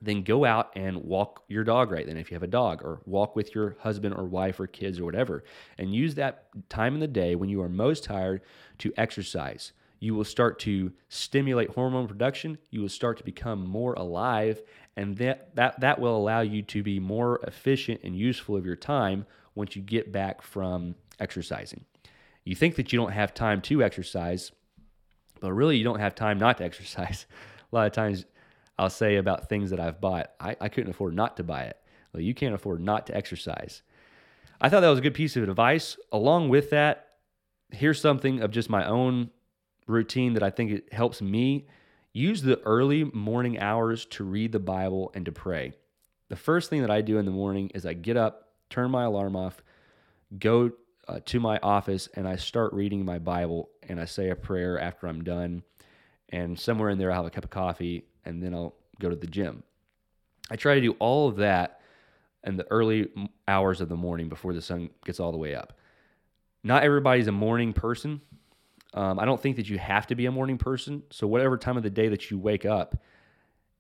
Speaker 1: then go out and walk your dog right then if you have a dog or walk with your husband or wife or kids or whatever and use that time in the day when you are most tired to exercise you will start to stimulate hormone production you will start to become more alive and that, that that will allow you to be more efficient and useful of your time once you get back from exercising. You think that you don't have time to exercise but really you don't have time not to exercise. A lot of times i'll say about things that i've bought i, I couldn't afford not to buy it. Well you can't afford not to exercise. I thought that was a good piece of advice. Along with that here's something of just my own routine that i think it helps me use the early morning hours to read the Bible and to pray. The first thing that I do in the morning is I get up, turn my alarm off, go uh, to my office, and I start reading my Bible and I say a prayer after I'm done. And somewhere in there, I'll have a cup of coffee and then I'll go to the gym. I try to do all of that in the early hours of the morning before the sun gets all the way up. Not everybody's a morning person. Um, I don't think that you have to be a morning person. So, whatever time of the day that you wake up,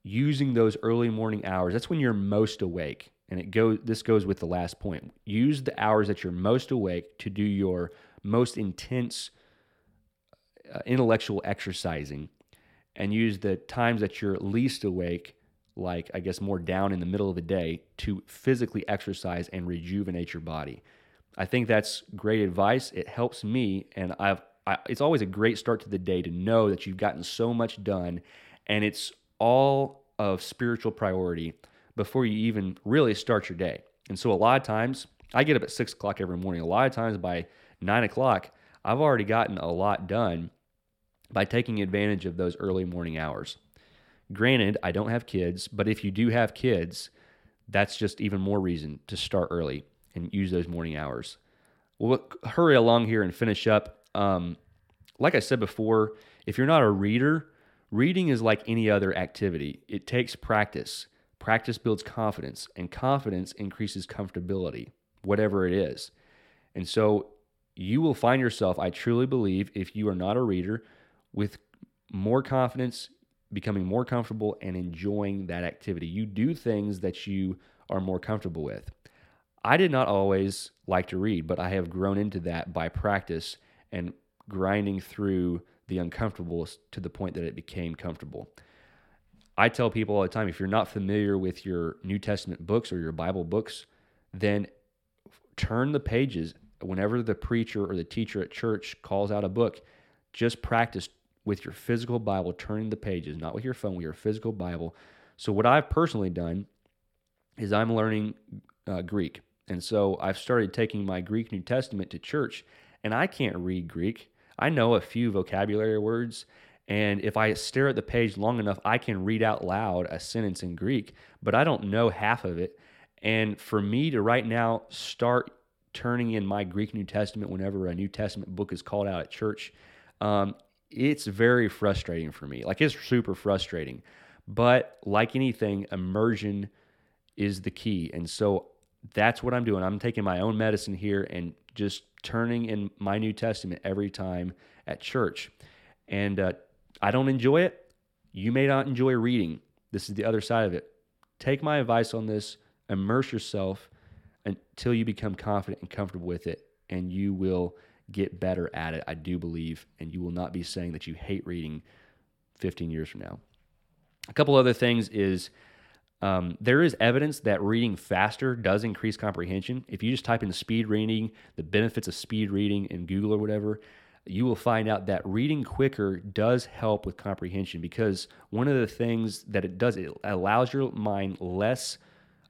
Speaker 1: using those early morning hours, that's when you're most awake. And it goes. This goes with the last point. Use the hours that you're most awake to do your most intense uh, intellectual exercising, and use the times that you're least awake, like I guess more down in the middle of the day, to physically exercise and rejuvenate your body. I think that's great advice. It helps me, and I've. I, it's always a great start to the day to know that you've gotten so much done, and it's all of spiritual priority before you even really start your day. And so, a lot of times, I get up at six o'clock every morning. A lot of times, by nine o'clock, I've already gotten a lot done by taking advantage of those early morning hours. Granted, I don't have kids, but if you do have kids, that's just even more reason to start early and use those morning hours. We'll hurry along here and finish up. Um, like I said before, if you're not a reader, reading is like any other activity. It takes practice. Practice builds confidence, and confidence increases comfortability, whatever it is. And so you will find yourself, I truly believe, if you are not a reader, with more confidence, becoming more comfortable, and enjoying that activity. You do things that you are more comfortable with. I did not always like to read, but I have grown into that by practice and grinding through the uncomfortable to the point that it became comfortable. I tell people all the time if you're not familiar with your New Testament books or your Bible books, then turn the pages whenever the preacher or the teacher at church calls out a book. Just practice with your physical Bible, turning the pages, not with your phone, with your physical Bible. So, what I've personally done is I'm learning uh, Greek. And so I've started taking my Greek New Testament to church, and I can't read Greek. I know a few vocabulary words, and if I stare at the page long enough, I can read out loud a sentence in Greek, but I don't know half of it. And for me to right now start turning in my Greek New Testament whenever a New Testament book is called out at church, um, it's very frustrating for me. Like it's super frustrating. But like anything, immersion is the key. And so that's what I'm doing. I'm taking my own medicine here and just turning in my New Testament every time at church. And uh, I don't enjoy it. You may not enjoy reading. This is the other side of it. Take my advice on this, immerse yourself until you become confident and comfortable with it, and you will get better at it, I do believe. And you will not be saying that you hate reading 15 years from now. A couple other things is um, there is evidence that reading faster does increase comprehension. If you just type in speed reading, the benefits of speed reading in Google or whatever, you will find out that reading quicker does help with comprehension because one of the things that it does, it allows your mind less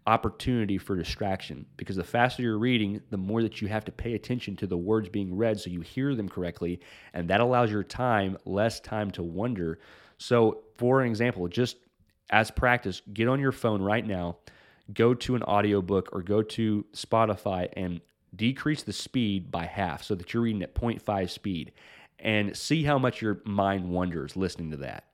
Speaker 1: opportunity for distraction because the faster you're reading, the more that you have to pay attention to the words being read so you hear them correctly. And that allows your time less time to wonder. So, for an example, just as practice, get on your phone right now, go to an audiobook or go to Spotify and decrease the speed by half so that you're reading at 0.5 speed and see how much your mind wanders listening to that.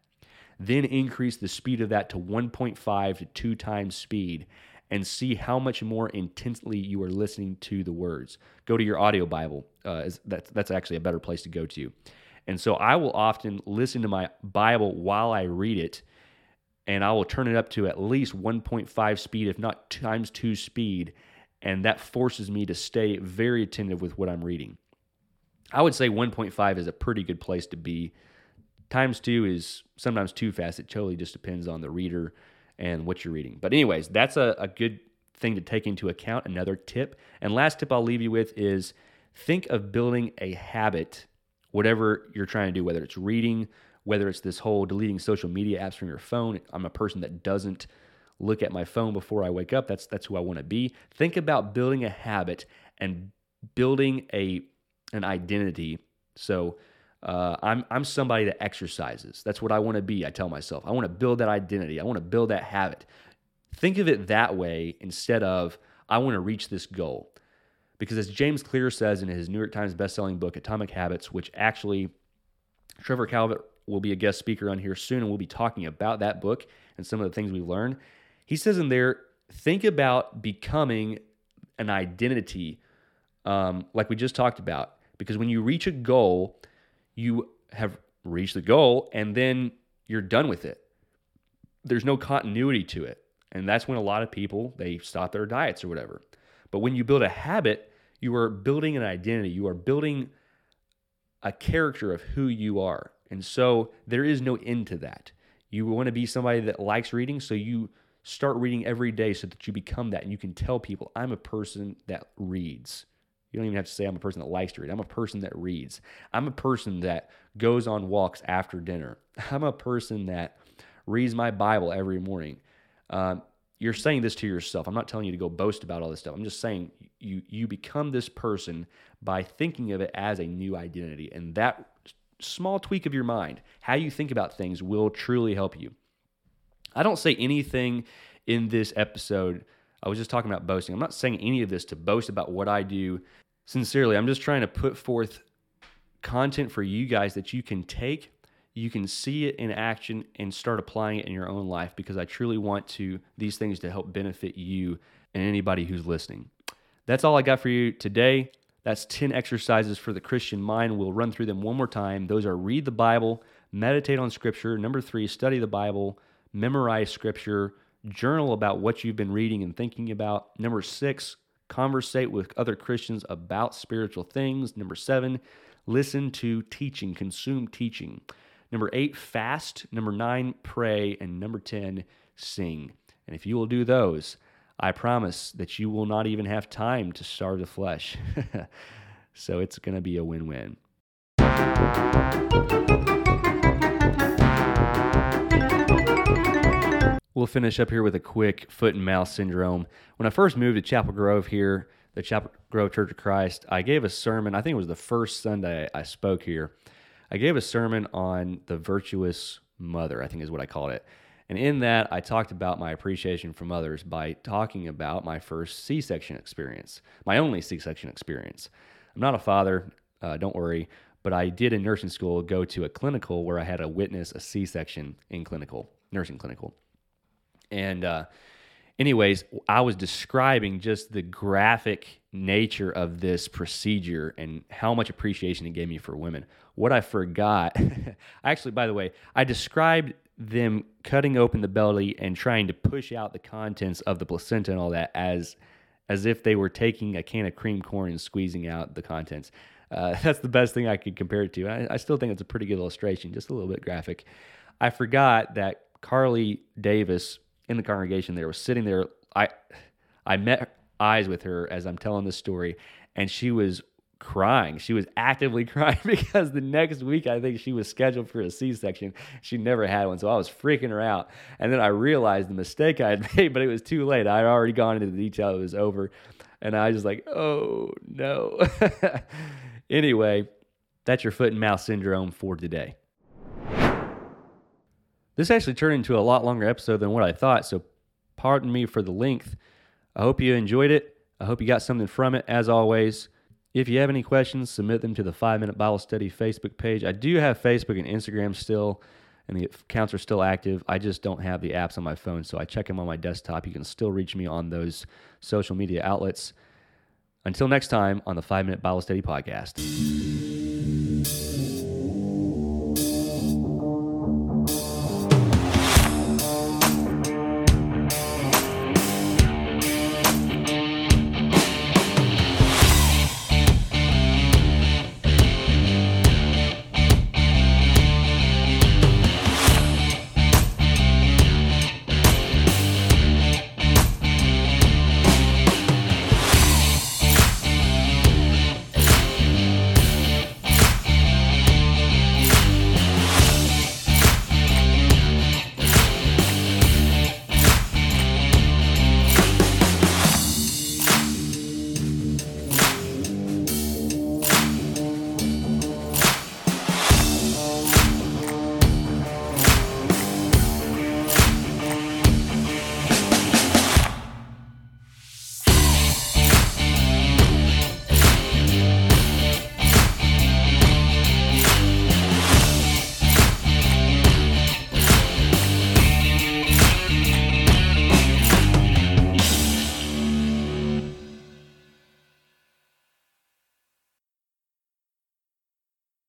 Speaker 1: Then increase the speed of that to 1.5 to 2 times speed and see how much more intensely you are listening to the words. Go to your audio Bible. Uh, that's, that's actually a better place to go to. And so I will often listen to my Bible while I read it and I will turn it up to at least 1.5 speed, if not times two speed. And that forces me to stay very attentive with what I'm reading. I would say 1.5 is a pretty good place to be. Times two is sometimes too fast. It totally just depends on the reader and what you're reading. But, anyways, that's a, a good thing to take into account. Another tip. And last tip I'll leave you with is think of building a habit, whatever you're trying to do, whether it's reading, whether it's this whole deleting social media apps from your phone. I'm a person that doesn't look at my phone before I wake up. That's that's who I want to be. Think about building a habit and building a an identity. So Uh, I'm I'm somebody that exercises. That's what I want to be. I tell myself I want to build that identity. I want to build that habit. Think of it that way instead of I want to reach this goal. Because as James Clear says in his New York Times bestselling book Atomic Habits, which actually Trevor Calvert will be a guest speaker on here soon, and we'll be talking about that book and some of the things we've learned. He says in there, think about becoming an identity, um, like we just talked about. Because when you reach a goal, you have reached the goal, and then you're done with it. There's no continuity to it, and that's when a lot of people they stop their diets or whatever. But when you build a habit, you are building an identity. You are building a character of who you are. And so there is no end to that. You want to be somebody that likes reading, so you start reading every day so that you become that and you can tell people, I'm a person that reads. You don't even have to say I'm a person that likes to read. I'm a person that reads. I'm a person that goes on walks after dinner. I'm a person that reads my Bible every morning. Um, you're saying this to yourself. I'm not telling you to go boast about all this stuff. I'm just saying you you become this person by thinking of it as a new identity, and that small tweak of your mind, how you think about things, will truly help you. I don't say anything in this episode. I was just talking about boasting. I'm not saying any of this to boast about what I do. Sincerely, I'm just trying to put forth content for you guys that you can take you can see it in action and start applying it in your own life because I truly want to these things to help benefit you and anybody who's listening. That's all I got for you today. That's 10 exercises for the Christian mind. We'll run through them one more time. Those are read the Bible, meditate on scripture. Number 3, study the Bible, memorize scripture, journal about what you've been reading and thinking about. Number 6, conversate with other Christians about spiritual things. Number 7, listen to teaching, consume teaching. Number eight, fast. Number nine, pray. And number 10, sing. And if you will do those, I promise that you will not even have time to starve the flesh. so it's going to be a win win. We'll finish up here with a quick foot and mouth syndrome. When I first moved to Chapel Grove here, the Chapel Grove Church of Christ, I gave a sermon. I think it was the first Sunday I spoke here. I gave a sermon on the virtuous mother, I think is what I called it. And in that, I talked about my appreciation from others by talking about my first C section experience, my only C section experience. I'm not a father, uh, don't worry, but I did in nursing school go to a clinical where I had to witness a C section in clinical, nursing clinical. And, uh, anyways, I was describing just the graphic nature of this procedure and how much appreciation it gave me for women. What I forgot, actually, by the way, I described them cutting open the belly and trying to push out the contents of the placenta and all that as as if they were taking a can of cream corn and squeezing out the contents. Uh, that's the best thing I could compare it to. I, I still think it's a pretty good illustration, just a little bit graphic. I forgot that Carly Davis in the congregation there was sitting there. I I met eyes with her as I'm telling this story, and she was crying. She was actively crying because the next week I think she was scheduled for a C-section. She never had one, so I was freaking her out. And then I realized the mistake I had made, but it was too late. I had already gone into the detail. It was over, and I was just like, "Oh no." anyway, that's your foot and mouth syndrome for today. This actually turned into a lot longer episode than what I thought, so pardon me for the length. I hope you enjoyed it. I hope you got something from it. As always, if you have any questions, submit them to the Five Minute Bible Study Facebook page. I do have Facebook and Instagram still, and the accounts are still active. I just don't have the apps on my phone, so I check them on my desktop. You can still reach me on those social media outlets. Until next time on the Five Minute Bible Study Podcast.